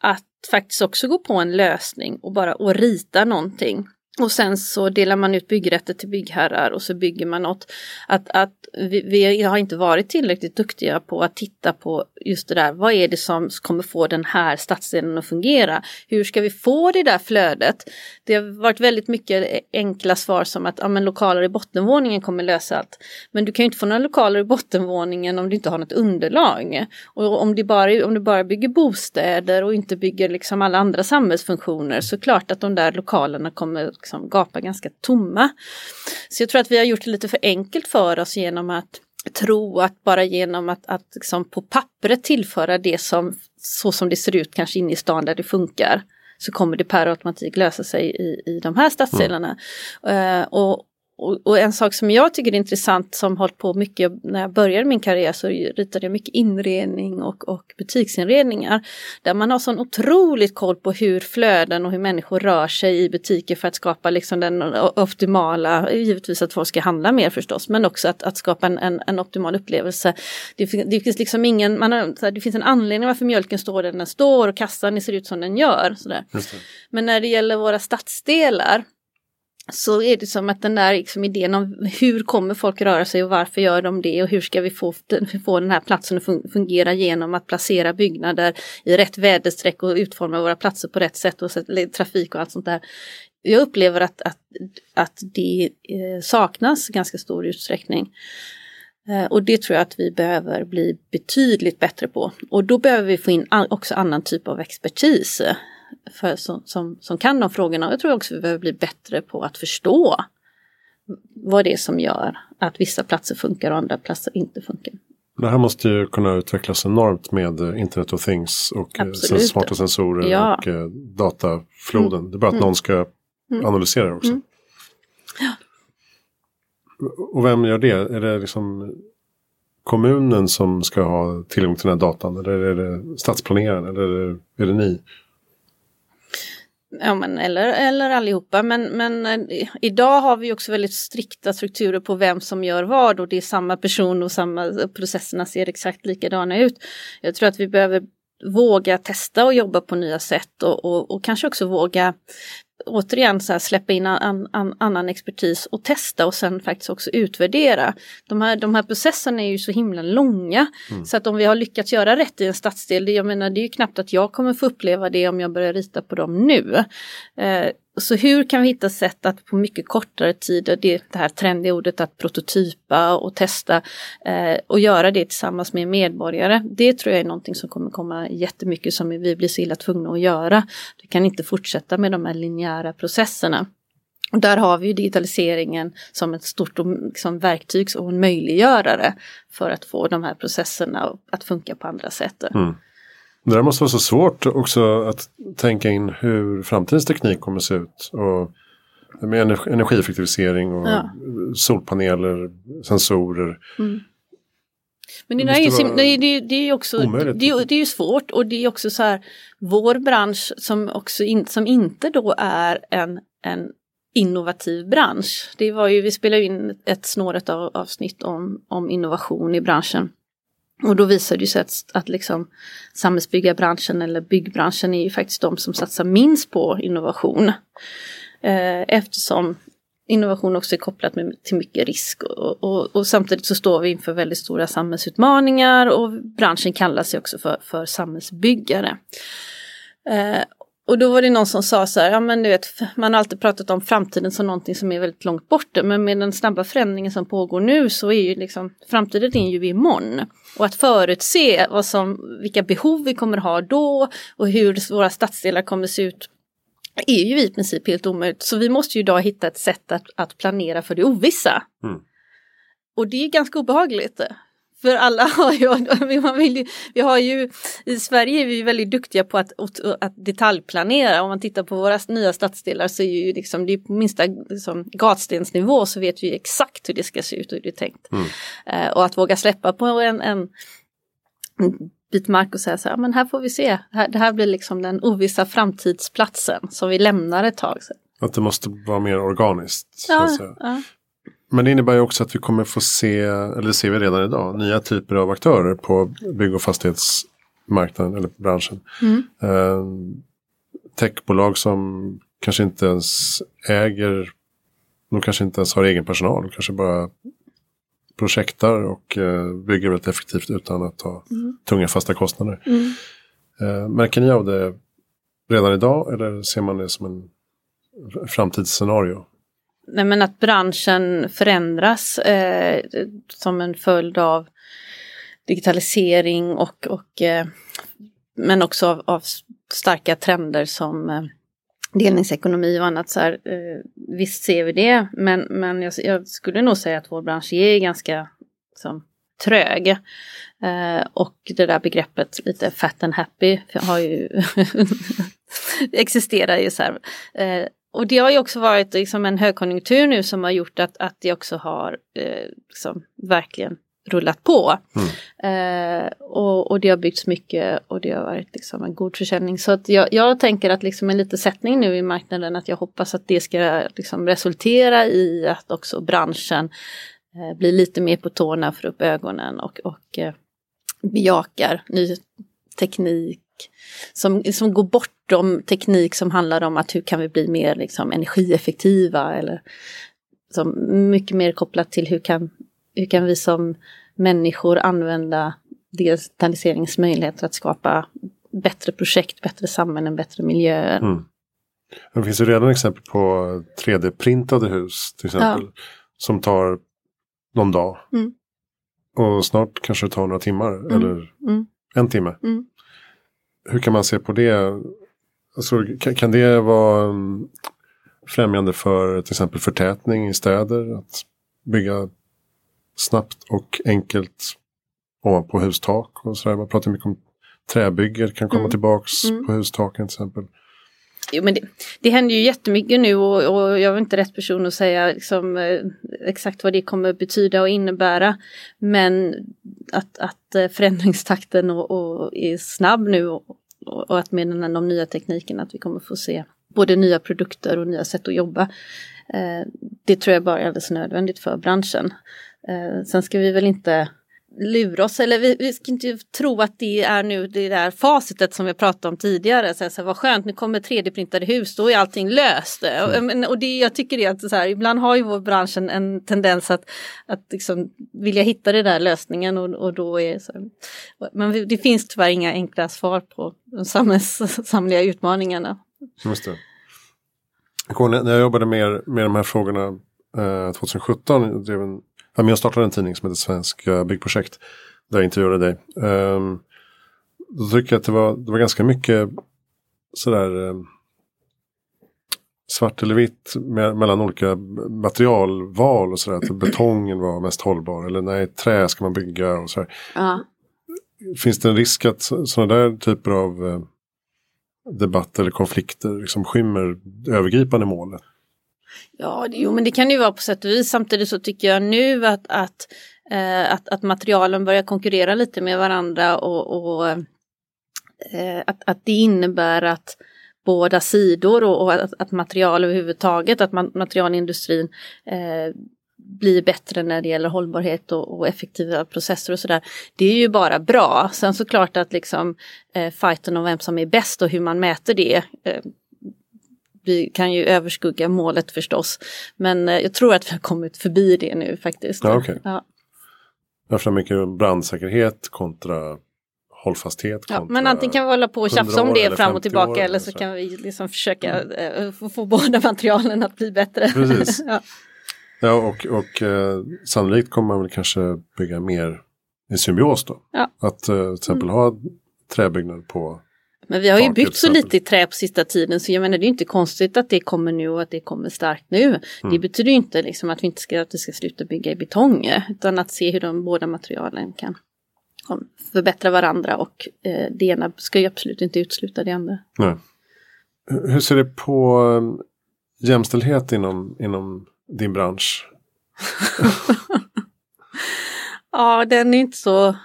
att faktiskt också gå på en lösning och bara och rita någonting. Och sen så delar man ut byggrätter till byggherrar och så bygger man något. Att, att vi, vi, har inte varit tillräckligt duktiga på att titta på just det där. Vad är det som kommer få den här stadsdelen att fungera? Hur ska vi få det där flödet? Det har varit väldigt mycket enkla svar som att ja, men lokaler i bottenvåningen kommer lösa allt. Men du kan ju inte få några lokaler i bottenvåningen om du inte har något underlag. Och om du bara, om du bara bygger bostäder och inte bygger liksom alla andra samhällsfunktioner så klart att de där lokalerna kommer liksom gapa ganska tomma. Så jag tror att vi har gjort det lite för enkelt för oss genom att tro att bara genom att, att liksom på pappret tillföra det som så som det ser ut kanske inne i stan där det funkar så kommer det per automatik lösa sig i, i de här stadsdelarna. Mm. Uh, och, och, och, en sak som jag tycker är intressant som hållit på mycket när jag började min karriär så ritade jag mycket inredning och, och butiksinredningar. Där man har sån otroligt koll på hur flöden och hur människor rör sig i butiker för att skapa liksom den optimala, givetvis att folk ska handla mer förstås, men också att, att skapa en, en, en optimal upplevelse. Det, det, finns liksom ingen, man har, det finns en anledning varför mjölken står där den står och kassan ser ut som den gör. Sådär. Men när det gäller våra stadsdelar så är det som att den där liksom idén om hur kommer folk röra sig och varför gör de det och hur ska vi få, få den här platsen att fungera genom att placera byggnader i rätt väderstreck och utforma våra platser på rätt sätt och trafik och allt sånt där. Jag upplever att, att, att det eh, saknas ganska stor utsträckning. Eh, och det tror jag att vi behöver bli betydligt bättre på. Och då behöver vi få in också annan typ av expertis för, som, som, som kan de frågorna. Jag tror också vi behöver bli bättre på att förstå vad det är som gör att vissa platser funkar och andra platser inte funkar. Det här måste ju kunna utvecklas enormt med Internet of Things och eh, Absolut. smarta sensorer ja. och eh, datafloden. Mm. Det är bara att mm. någon ska mm. analysera det också. Mm. Ja. Och vem gör det? Är det liksom kommunen som ska ha tillgång till den här datan? Eller är det stadsplaneraren? Eller är det, är det ni? Ja, men eller, eller allihopa, men, men eh, idag har vi också väldigt strikta strukturer på vem som gör vad. Och det är samma person och samma processerna ser exakt likadana ut. Jag tror att vi behöver våga testa och jobba på nya sätt. Och, och, och kanske också våga återigen så här, släppa in an, an, annan expertis och testa och sen faktiskt också utvärdera. De här, de här processerna är ju så himla långa mm. så att om vi har lyckats göra rätt i en stadsdel, det, jag menar, det är ju knappt att jag kommer få uppleva det om jag börjar rita på dem nu. Eh, så hur kan vi hitta sätt att på mycket kortare tid, det, det här trendiga ordet att prototypa och testa eh, och göra det tillsammans med medborgare. Det tror jag är någonting som kommer komma jättemycket som vi blir så illa tvungna att göra. Vi kan inte fortsätta med de här linjära processerna. Och där har vi ju digitaliseringen som ett stort liksom, verktyg och en möjliggörare för att få de här processerna att funka på andra sätt. Mm. Det där måste vara så svårt också att tänka in hur framtidens teknik kommer se ut. Och med energieffektivisering och ja. solpaneler, sensorer. Mm. Men det, det, är ju, det, det, det är också det, det, är ju svårt och det är också så här vår bransch som också in, som inte då är en, en innovativ bransch. Det var ju, vi spelade in ett snåret av, avsnitt om, om innovation i branschen. Och då visar det sig att, att liksom, samhällsbyggarbranschen eller byggbranschen är ju faktiskt de som satsar minst på innovation. Eh, eftersom innovation också är kopplat med, till mycket risk och, och, och, samtidigt så står vi inför väldigt stora samhällsutmaningar och branschen kallar sig också för, för samhällsbyggare. Eh, och då var det någon som sa så här, ja men du vet, man har alltid pratat om framtiden som någonting som är väldigt långt borta, men med den snabba förändringen som pågår nu så är ju liksom framtiden är ju imorgon. Och att förutse vad som, vilka behov vi kommer ha då och hur våra stadsdelar kommer se ut är ju i princip helt omöjligt. Så vi måste ju idag hitta ett sätt att, att planera för det ovissa. Mm. Och det är ganska obehagligt. För alla har ju, man vill ju, vi har ju, i Sverige är vi väldigt duktiga på att, att detaljplanera. Om man tittar på våra nya stadsdelar så är ju liksom, det är på minsta liksom, gatstensnivå så vet vi exakt hur det ska se ut och hur det är tänkt. Mm. Eh, och att våga släppa på en, en bit mark och säga så här, men här får vi se, det här blir liksom den ovissa framtidsplatsen som vi lämnar ett tag sedan. Att det måste vara mer organiskt. Ja, ja. Men det innebär ju också att vi kommer få se, eller det ser vi redan idag, nya typer av aktörer på bygg och fastighetsmarknaden eller branschen. Mm. Eh, techbolag som kanske inte ens äger, de kanske inte ens har egen personal, de kanske bara projektar och eh, bygger väldigt effektivt utan att ha mm. tunga fasta kostnader. Mm. Eh, märker ni av det redan idag eller ser man det som en framtidsscenario? Nej men att branschen förändras eh, som en följd av digitalisering och, och eh, men också av, av, starka trender som eh, delningsekonomi och annat. Så här, eh, visst ser vi det, men, men jag, jag, skulle nog säga att vår bransch är ganska liksom, trög. Eh, och det där begreppet lite fat and happy har ju existerar ju så här. Eh, och det har ju också varit liksom en högkonjunktur nu som har gjort att, att det också har eh, liksom, verkligen rullat på. Mm. Eh, och, och det har byggts mycket och det har varit liksom en god försäljning. Så att jag, jag tänker att liksom en liten sättning nu i marknaden att jag hoppas att det ska liksom resultera i att också branschen eh, blir lite mer på tårna för upp ögonen och, och eh, bejakar ny teknik som, som går bortom teknik som handlar om att hur kan vi bli mer liksom, energieffektiva eller som mycket mer kopplat till hur kan, hur kan vi som människor använda digitaliseringens möjligheter att skapa bättre projekt, bättre samhällen, bättre miljöer. Mm. Det finns ju redan exempel på 3D-printade hus till exempel. Ja. Som tar någon dag. Mm. Och snart kanske det tar några timmar mm. eller mm. en timme. Hur kan man se på det? Alltså, kan, kan det vara mm, främjande för till exempel förtätning i städer? Att bygga snabbt och enkelt ovanpå hustak och sådär. Man pratar mycket om träbygger kan komma mm. tillbaks mm. på hustaken till exempel. Jo, men det, det händer ju jättemycket nu och, och jag är inte rätt person att säga liksom, eh, exakt vad det kommer betyda och innebära. Men att, att eh, förändringstakten och, och är snabb nu och, och att med den, de nya teknikerna att vi kommer få se både nya produkter och nya sätt att jobba. Eh, det tror jag bara är alldeles nödvändigt för branschen. Eh, sen ska vi väl inte lura oss eller vi, vi, ska inte tro att det är nu det där facitet som vi pratade om tidigare. Så, så vad skönt, nu kommer 3D-printade hus, då är allting löst. Mm. Och, och det, jag tycker det att så här, ibland har ju vår bransch en, en tendens att, att liksom vilja hitta den där lösningen och, och då är så Men det finns tyvärr inga enkla svar på de samhälleliga utmaningarna. Just det. När jag jobbade med, med de här frågorna eh, 2017, jag drev en med och startade en tidning som heter Svensk uh, byggprojekt. Där jag intervjuade dig. Um, då tycker jag att det var, det var ganska mycket sådär um, svart eller vitt med, mellan olika materialval och sådär. Att betongen var mest hållbar eller nej, trä ska man bygga och sådär. Ja. Finns det en risk att sådana där typer av uh, debatter eller konflikter liksom skymmer övergripande målet? Ja, jo, men det kan ju vara på sätt och vis. Samtidigt så tycker jag nu att, att, eh, att, att materialen börjar konkurrera lite med varandra och, och eh, att, att det innebär att båda sidor och, och att, att, material överhuvudtaget, att man, materialindustrin eh, blir bättre när det gäller hållbarhet och, och effektiva processer och sådär. Det är ju bara bra. Sen såklart att liksom eh, fighten om vem som är bäst och hur man mäter det eh, vi kan ju överskugga målet förstås. Men eh, jag tror att vi har kommit förbi det nu faktiskt. Ja, okay. ja. Därför mycket brandsäkerhet kontra hållfasthet. Ja, men antingen kan vi hålla på och tjafsa om det fram och tillbaka eller så, kan vi liksom försöka mm. få, få båda materialen att bli bättre. Precis. ja. ja, och, och eh, sannolikt kommer man väl kanske bygga mer i symbios då. Ja. Att eh, till exempel mm. ha träbyggnad på men vi har ju byggt så lite i trä på sista tiden så jag menar det är inte konstigt att det kommer nu och att det kommer starkt nu. Mm. Det betyder inte liksom att vi inte ska, att vi ska sluta bygga i betong utan att se hur de båda materialen kan förbättra varandra och eh, det ena ska ju absolut inte utesluta det andra. Nej. Hur ser det på um, jämställdhet inom, inom din bransch? ja, den är inte så,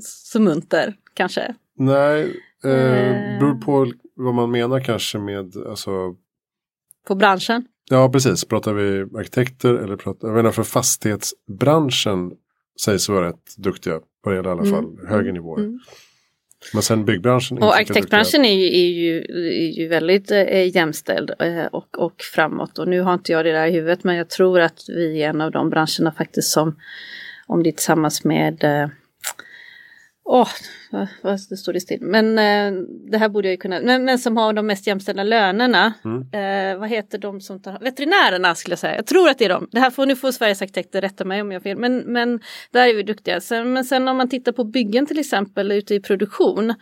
så munter kanske. Nej, eh, beror på vad man menar kanske med alltså... På branschen? Ja, precis. Pratar vi arkitekter eller pratar, jag menar för fastighetsbranschen sägs vara rätt duktiga på det i alla fall, mm. högre nivåer. Mm. Men sen byggbranschen. Och arkitektbranschen är ju, är ju, är ju väldigt eh, jämställd eh, och, och framåt. Och nu har inte jag det där i huvudet men jag tror att vi är en av de branscherna faktiskt som om det är tillsammans med eh, Åh, oh, vad står det still. Men eh, det här borde jag ju kunna. Men, men som har de mest jämställda lönerna. Mm. Eh, vad heter de som tar Veterinärerna skulle jag säga. Jag tror att det är de. Det här får nu får Sveriges arkitekter rätta mig om jag har fel. Men, men där är vi duktiga. Sen, men sen om man tittar på byggen till exempel ute i produktion.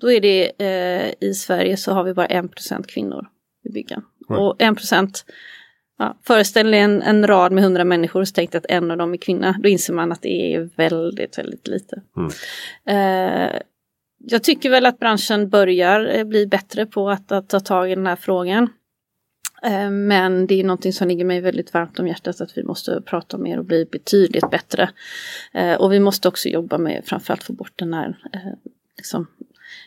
Då är det eh, i Sverige så har vi bara 1% kvinnor i byggen. Mm. Och 1 Ja, föreställ dig en, en rad med hundra människor och så tänkte att en av dem är kvinna. Då inser man att det är väldigt, väldigt lite. Mm. Eh, jag tycker väl att branschen börjar eh, bli bättre på att, att ta tag i den här frågan. Eh, men det är någonting som ligger mig väldigt varmt om hjärtat att vi måste prata mer och bli betydligt bättre. Eh, och vi måste också jobba med framförallt få bort den här eh, liksom,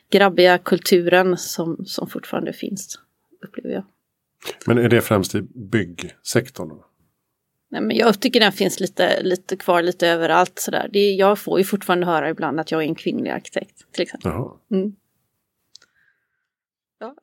grabbiga kulturen som, som fortfarande finns, upplever jag. Men är det främst i byggsektorn? Nej, men jag tycker den finns lite, lite kvar lite överallt. Sådär. Det, jag får ju fortfarande höra ibland att jag är en kvinnlig arkitekt. Till exempel. Mm. Ja.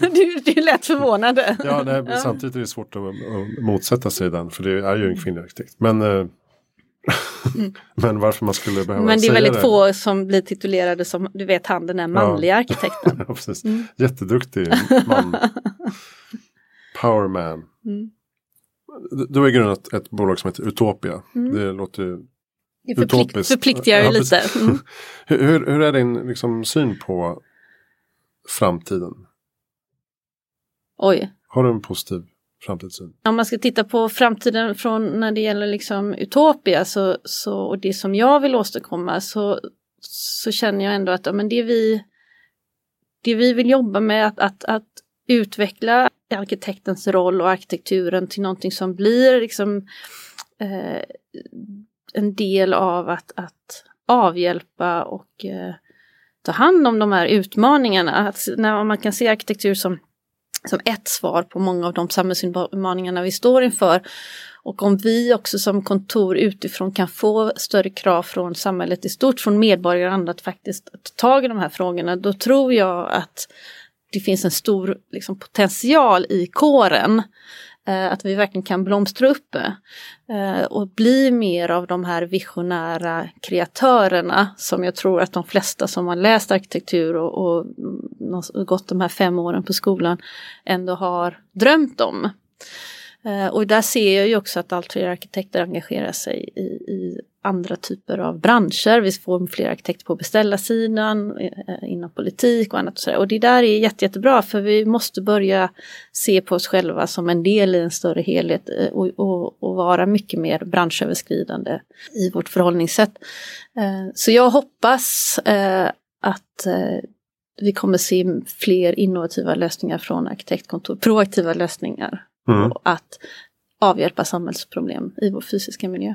du, du är lätt förvånad. ja, nej, ja, samtidigt är det svårt att, att motsätta sig den. För det är ju en kvinnlig arkitekt. Men, eh, mm. men varför man skulle behöva Men det är väldigt det. få som blir titulerade som, du vet han den där manliga ja. arkitekten. ja, precis. Mm. Jätteduktig man. Powerman. Mm. Du har grundat ett, ett bolag som heter Utopia. Mm. Det låter ju det förplikt, utopiskt. förpliktigar ju ja, lite. Mm. hur, hur är din liksom, syn på framtiden? Oj. Har du en positiv framtidssyn? Om man ska titta på framtiden från när det gäller liksom Utopia så, så, och det som jag vill åstadkomma så, så känner jag ändå att ja, men det, vi, det vi vill jobba med att, att, att utveckla arkitektens roll och arkitekturen till någonting som blir liksom eh, en del av att, att avhjälpa och eh, ta hand om de här utmaningarna. Att när man kan se arkitektur som, som ett svar på många av de samhällsutmaningarna vi står inför. Och om vi också som kontor utifrån kan få större krav från samhället i stort, från medborgare och andra att faktiskt ta tag i de här frågorna, då tror jag att det finns en stor liksom, potential i kåren. Eh, att vi verkligen kan blomstra upp eh, och bli mer av de här visionära kreatörerna som jag tror att de flesta som har läst arkitektur och, och gått de här fem åren på skolan ändå har drömt om. Eh, och där ser jag ju också att allt fler arkitekter engagerar sig i, i andra typer av branscher. Vi får fler arkitekter på beställarsidan, eh, inom politik och annat. Och, så och det där är jätte, jättebra för vi måste börja se på oss själva som en del i en större helhet eh, och, och, och vara mycket mer branschöverskridande i vårt förhållningssätt. Så jag hoppas att vi kommer se fler innovativa lösningar från arkitektkontor, proaktiva lösningar mm. att avhjälpa samhällsproblem i vår fysiska miljö.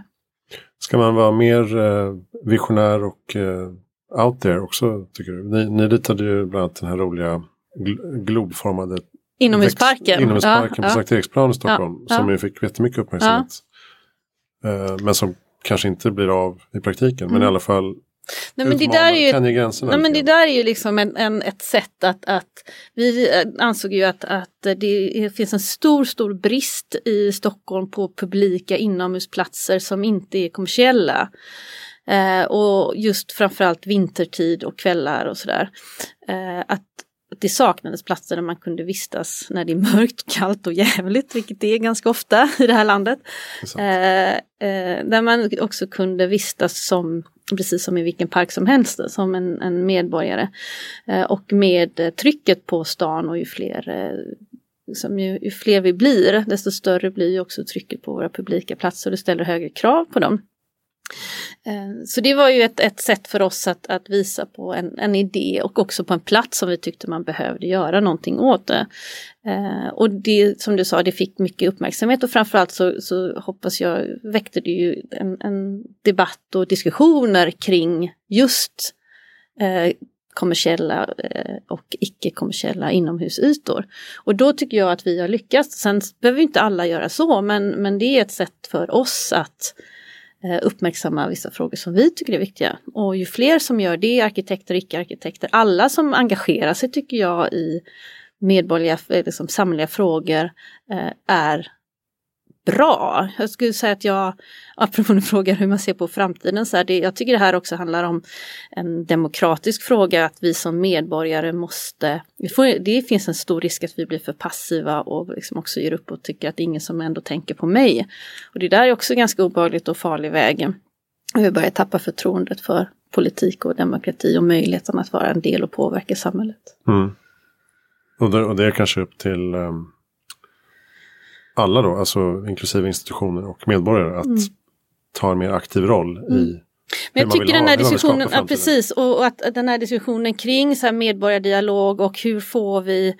Ska man vara mer eh, visionär och eh, out there också tycker du? Ni, ni ritade ju bland annat den här roliga gl globformade Inomhusparken. Inomhusparken ja, på ja. Sankt Eriksplan i Stockholm ja, som ju fick jättemycket uppmärksamhet. Eh, men som kanske inte blir av i praktiken. Men i alla fall Nej, men det där är ju, nej, men det där är ju liksom en, en, ett sätt att, att vi ansåg ju att, att det finns en stor, stor brist i Stockholm på publika inomhusplatser som inte är kommersiella. Eh, och just framförallt vintertid och kvällar och sådär. Eh, att det saknades platser där man kunde vistas när det är mörkt, kallt och jävligt, vilket det är ganska ofta i det här landet. Eh, eh, där man också kunde vistas som, precis som i vilken park som helst, som en, en medborgare. Eh, och med trycket på stan och ju fler eh, Liksom ju, ju, fler vi blir, desto större blir också trycket på våra publika platser och det ställer högre krav på dem. Eh, så det var ju ett, ett sätt för oss att, att visa på en, en, idé och också på en plats som vi tyckte man behövde göra någonting åt det. Eh, och det som du sa, det fick mycket uppmärksamhet och framförallt så, så hoppas jag väckte det ju en, en debatt och diskussioner kring just eh, kommersiella eh, och icke-kommersiella inomhusytor. Och då tycker jag att vi har lyckats. Sen behöver inte alla göra så, men, men det är ett sätt för oss att Eh, Eh, uppmärksamma vissa frågor som vi tycker är viktiga. Och ju fler som gör det, arkitekter och icke-arkitekter, alla som engagerar sig tycker jag i medborgerliga, eh, liksom samhälleliga frågor eh, är bra. Jag skulle säga att jag, apropå du frågar hur man ser på framtiden, så här, det, jag tycker det här också handlar om en demokratisk fråga, att vi som medborgare måste, får, det finns en stor risk att vi blir för passiva och liksom också ger upp och tycker att det är ingen som ändå tänker på mig. Och det där är också ganska obehagligt och farlig väg. Vi börjar tappa förtroendet för politik och demokrati och möjligheten att vara en del och påverka samhället. Mm. Och, det, och det är kanske upp till um alla då, alltså inklusive institutioner och medborgare, att mm. ta en mer aktiv roll mm. i men jag tycker den här diskussionen, ja, precis, och, att den här diskussionen kring så här medborgardialog och hur får vi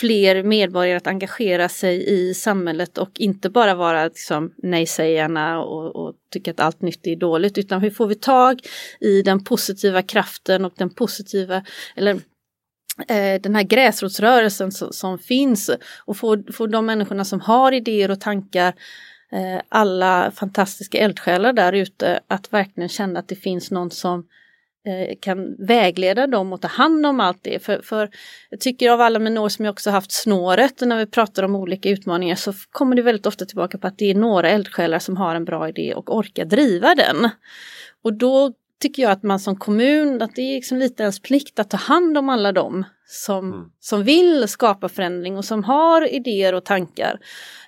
fler medborgare att engagera sig i samhället och inte bara vara liksom, nej-sägarna och, och tycka att allt nytt är dåligt utan hur får vi tag i den positiva kraften och den positiva, eller Eh, den här gräsrotsrörelsen som, som, finns och få, få de människorna som har idéer och tankar eh, alla fantastiska eldsjälar där ute att verkligen känna att det finns någon som eh, kan vägleda dem och ta hand om allt det. För, för jag tycker av alla mina år som jag också haft snåret när vi pratar om olika utmaningar så kommer det väldigt ofta tillbaka på att det är några eldsjälar som har en bra idé och orkar driva den. Och då tycker jag att man som kommun, att det är liksom lite ens plikt att ta hand om alla dem som, mm. som vill skapa förändring och som har idéer och tankar.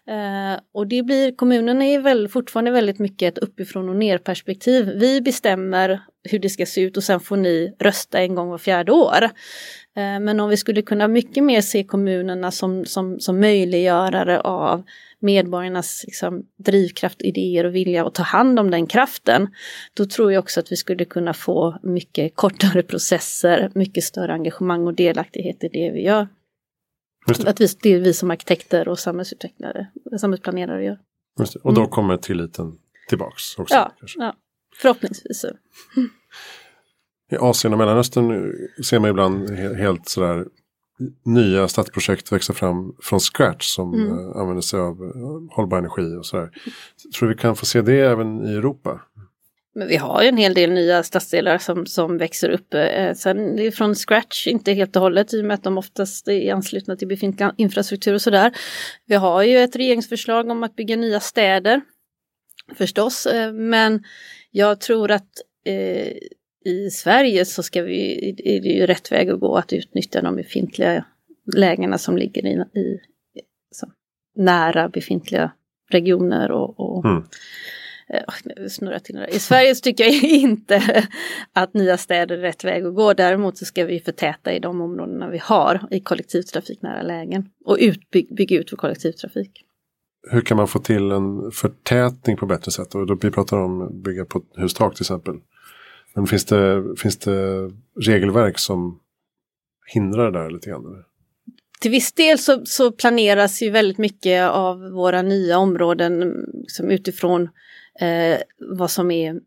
Eh, och det blir, kommunen är väl fortfarande väldigt mycket ett uppifrån och ner perspektiv. Vi bestämmer hur det ska se ut och sen får ni rösta en gång var fjärde år. Eh, men om vi skulle kunna mycket mer se kommunerna som, som, som möjliggörare av medborgarnas liksom, drivkraft, idéer och vilja att ta hand om den kraften, då tror jag också att vi skulle kunna få mycket kortare processer, mycket större engagemang och delaktighet i det vi gör. Det. Att vi, det är vi som arkitekter och samhällsutvecklare, samhällsplanerare gör. Och då mm. kommer tilliten tillbaks också? Ja, ja förhoppningsvis. I Asien och Mellanöstern ser man ibland helt sådär nya stadsprojekt växa fram från scratch som mm. uh, använder sig av uh, hållbar energi och sådär. Tror vi kan få se det även i Europa? Men vi har ju en hel del nya stadsdelar som, som växer upp. Eh, sen det är från scratch, inte helt och hållet i och med att de oftast är anslutna till befintlig infrastruktur och sådär. Vi har ju ett regeringsförslag om att bygga nya städer förstås, eh, men jag tror att eh, i Sverige så ska vi, är det ju rätt väg att gå att utnyttja de befintliga lägena som ligger i, i nära befintliga regioner och, och mm. eh, snurra till I Sverige så tycker jag inte att nya städer är rätt väg att gå. Däremot så ska vi förtäta i de områdena vi har i kollektivtrafiknära lägen och utbygg, bygga ut för kollektivtrafik. Hur kan man få till en förtätning på bättre sätt? Och då vi pratar om bygga på hustak till exempel. Men finns det, finns det regelverk som hindrar det där lite grann? Till viss del så, så, planeras ju väldigt mycket av våra nya områden mm, som utifrån eh, vad som är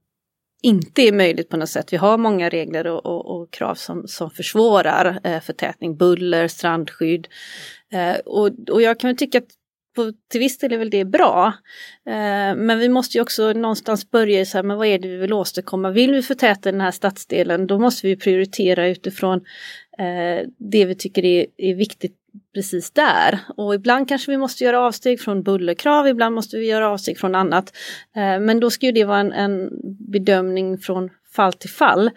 inte är möjligt på något sätt. Vi har många regler och, och, och krav som, som försvårar eh, förtätning, buller, strandskydd. Eh, och, och jag kan tycka att på, till viss del är väl det bra. Eh, men vi måste ju också någonstans börja så här, men vad är det vi vill åstadkomma? Vill vi förtäta den här stadsdelen, då måste vi prioritera utifrån eh, det vi tycker är, är viktigt precis där. Och ibland kanske vi måste göra avsteg från bullerkrav, ibland måste vi göra avsteg från annat. Eh, men då ska ju det vara en, en bedömning från fall till fall.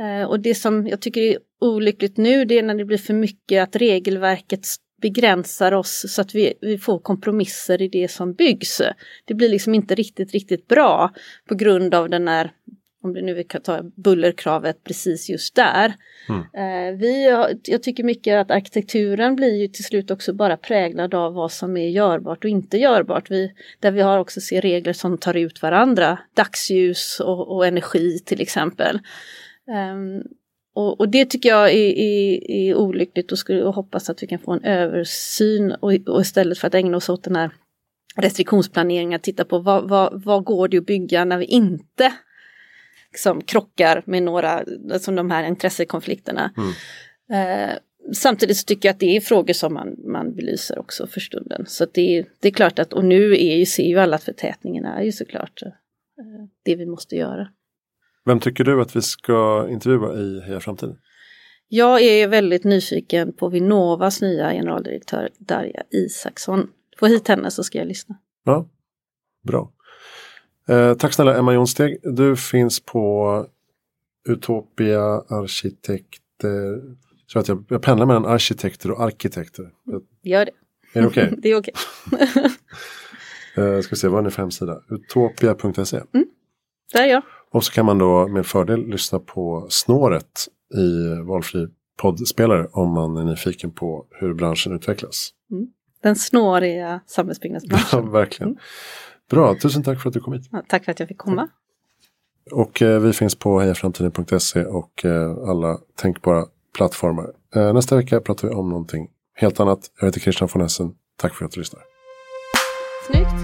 Eh, och det som jag tycker är olyckligt nu det är när det blir för mycket att regelverket begränsar oss så att vi, vi får kompromisser i det som byggs. Det blir liksom inte riktigt, riktigt bra på grund av den här om det nu vi kan ta bullerkravet precis just där. Mm. Eh, vi, jag tycker mycket att arkitekturen blir ju till slut också bara präglad av vad som är görbart och inte görbart. Vi, där vi har också ser regler som tar ut varandra, dagsljus och, och energi till exempel. Um, och, och, det tycker jag är, är, är olyckligt och skulle hoppas att vi kan få en översyn och, och istället för att ägna oss åt den här restriktionsplaneringen, att titta på vad, vad, vad går det att bygga när vi inte liksom krockar med några, som de här intressekonflikterna. Mm. Eh, samtidigt så tycker jag att det är frågor som man, man belyser också för stunden. Så det, är, det är klart att, och nu är ju, ser ju alla att förtätningen är ju såklart eh, det vi måste göra. Vem tycker du att vi ska intervjua i Heja Framtiden? Jag är väldigt nyfiken på Vinnovas nya generaldirektör Darja Isaksson. Få hit henne så ska jag lyssna. Ja, bra. Eh, tack snälla Emma Jonsteg. Du finns på Utopia Arkitekter. Så att jag, jag pendlar mellan arkitekter och arkitekter. Gör det. Är det okej? Okay? det är okej. Okay. eh, ska se, vad är ni för hemsida? Utopia.se. Mm. Där är jag. Och så kan man då med fördel lyssna på snåret i valfri poddspelare om man är nyfiken på hur branschen utvecklas. Mm. Den snåriga samhällsbyggnadsbranschen. Ja, verkligen. Mm. Bra, tusen tack för att du kom hit. Ja, tack för att jag fick komma. Och eh, vi finns på hejaframtiden.se och eh, alla tänkbara plattformar. Eh, nästa vecka pratar vi om någonting helt annat. Jag heter Christian von Essen. Tack för att du lyssnar. Snyggt.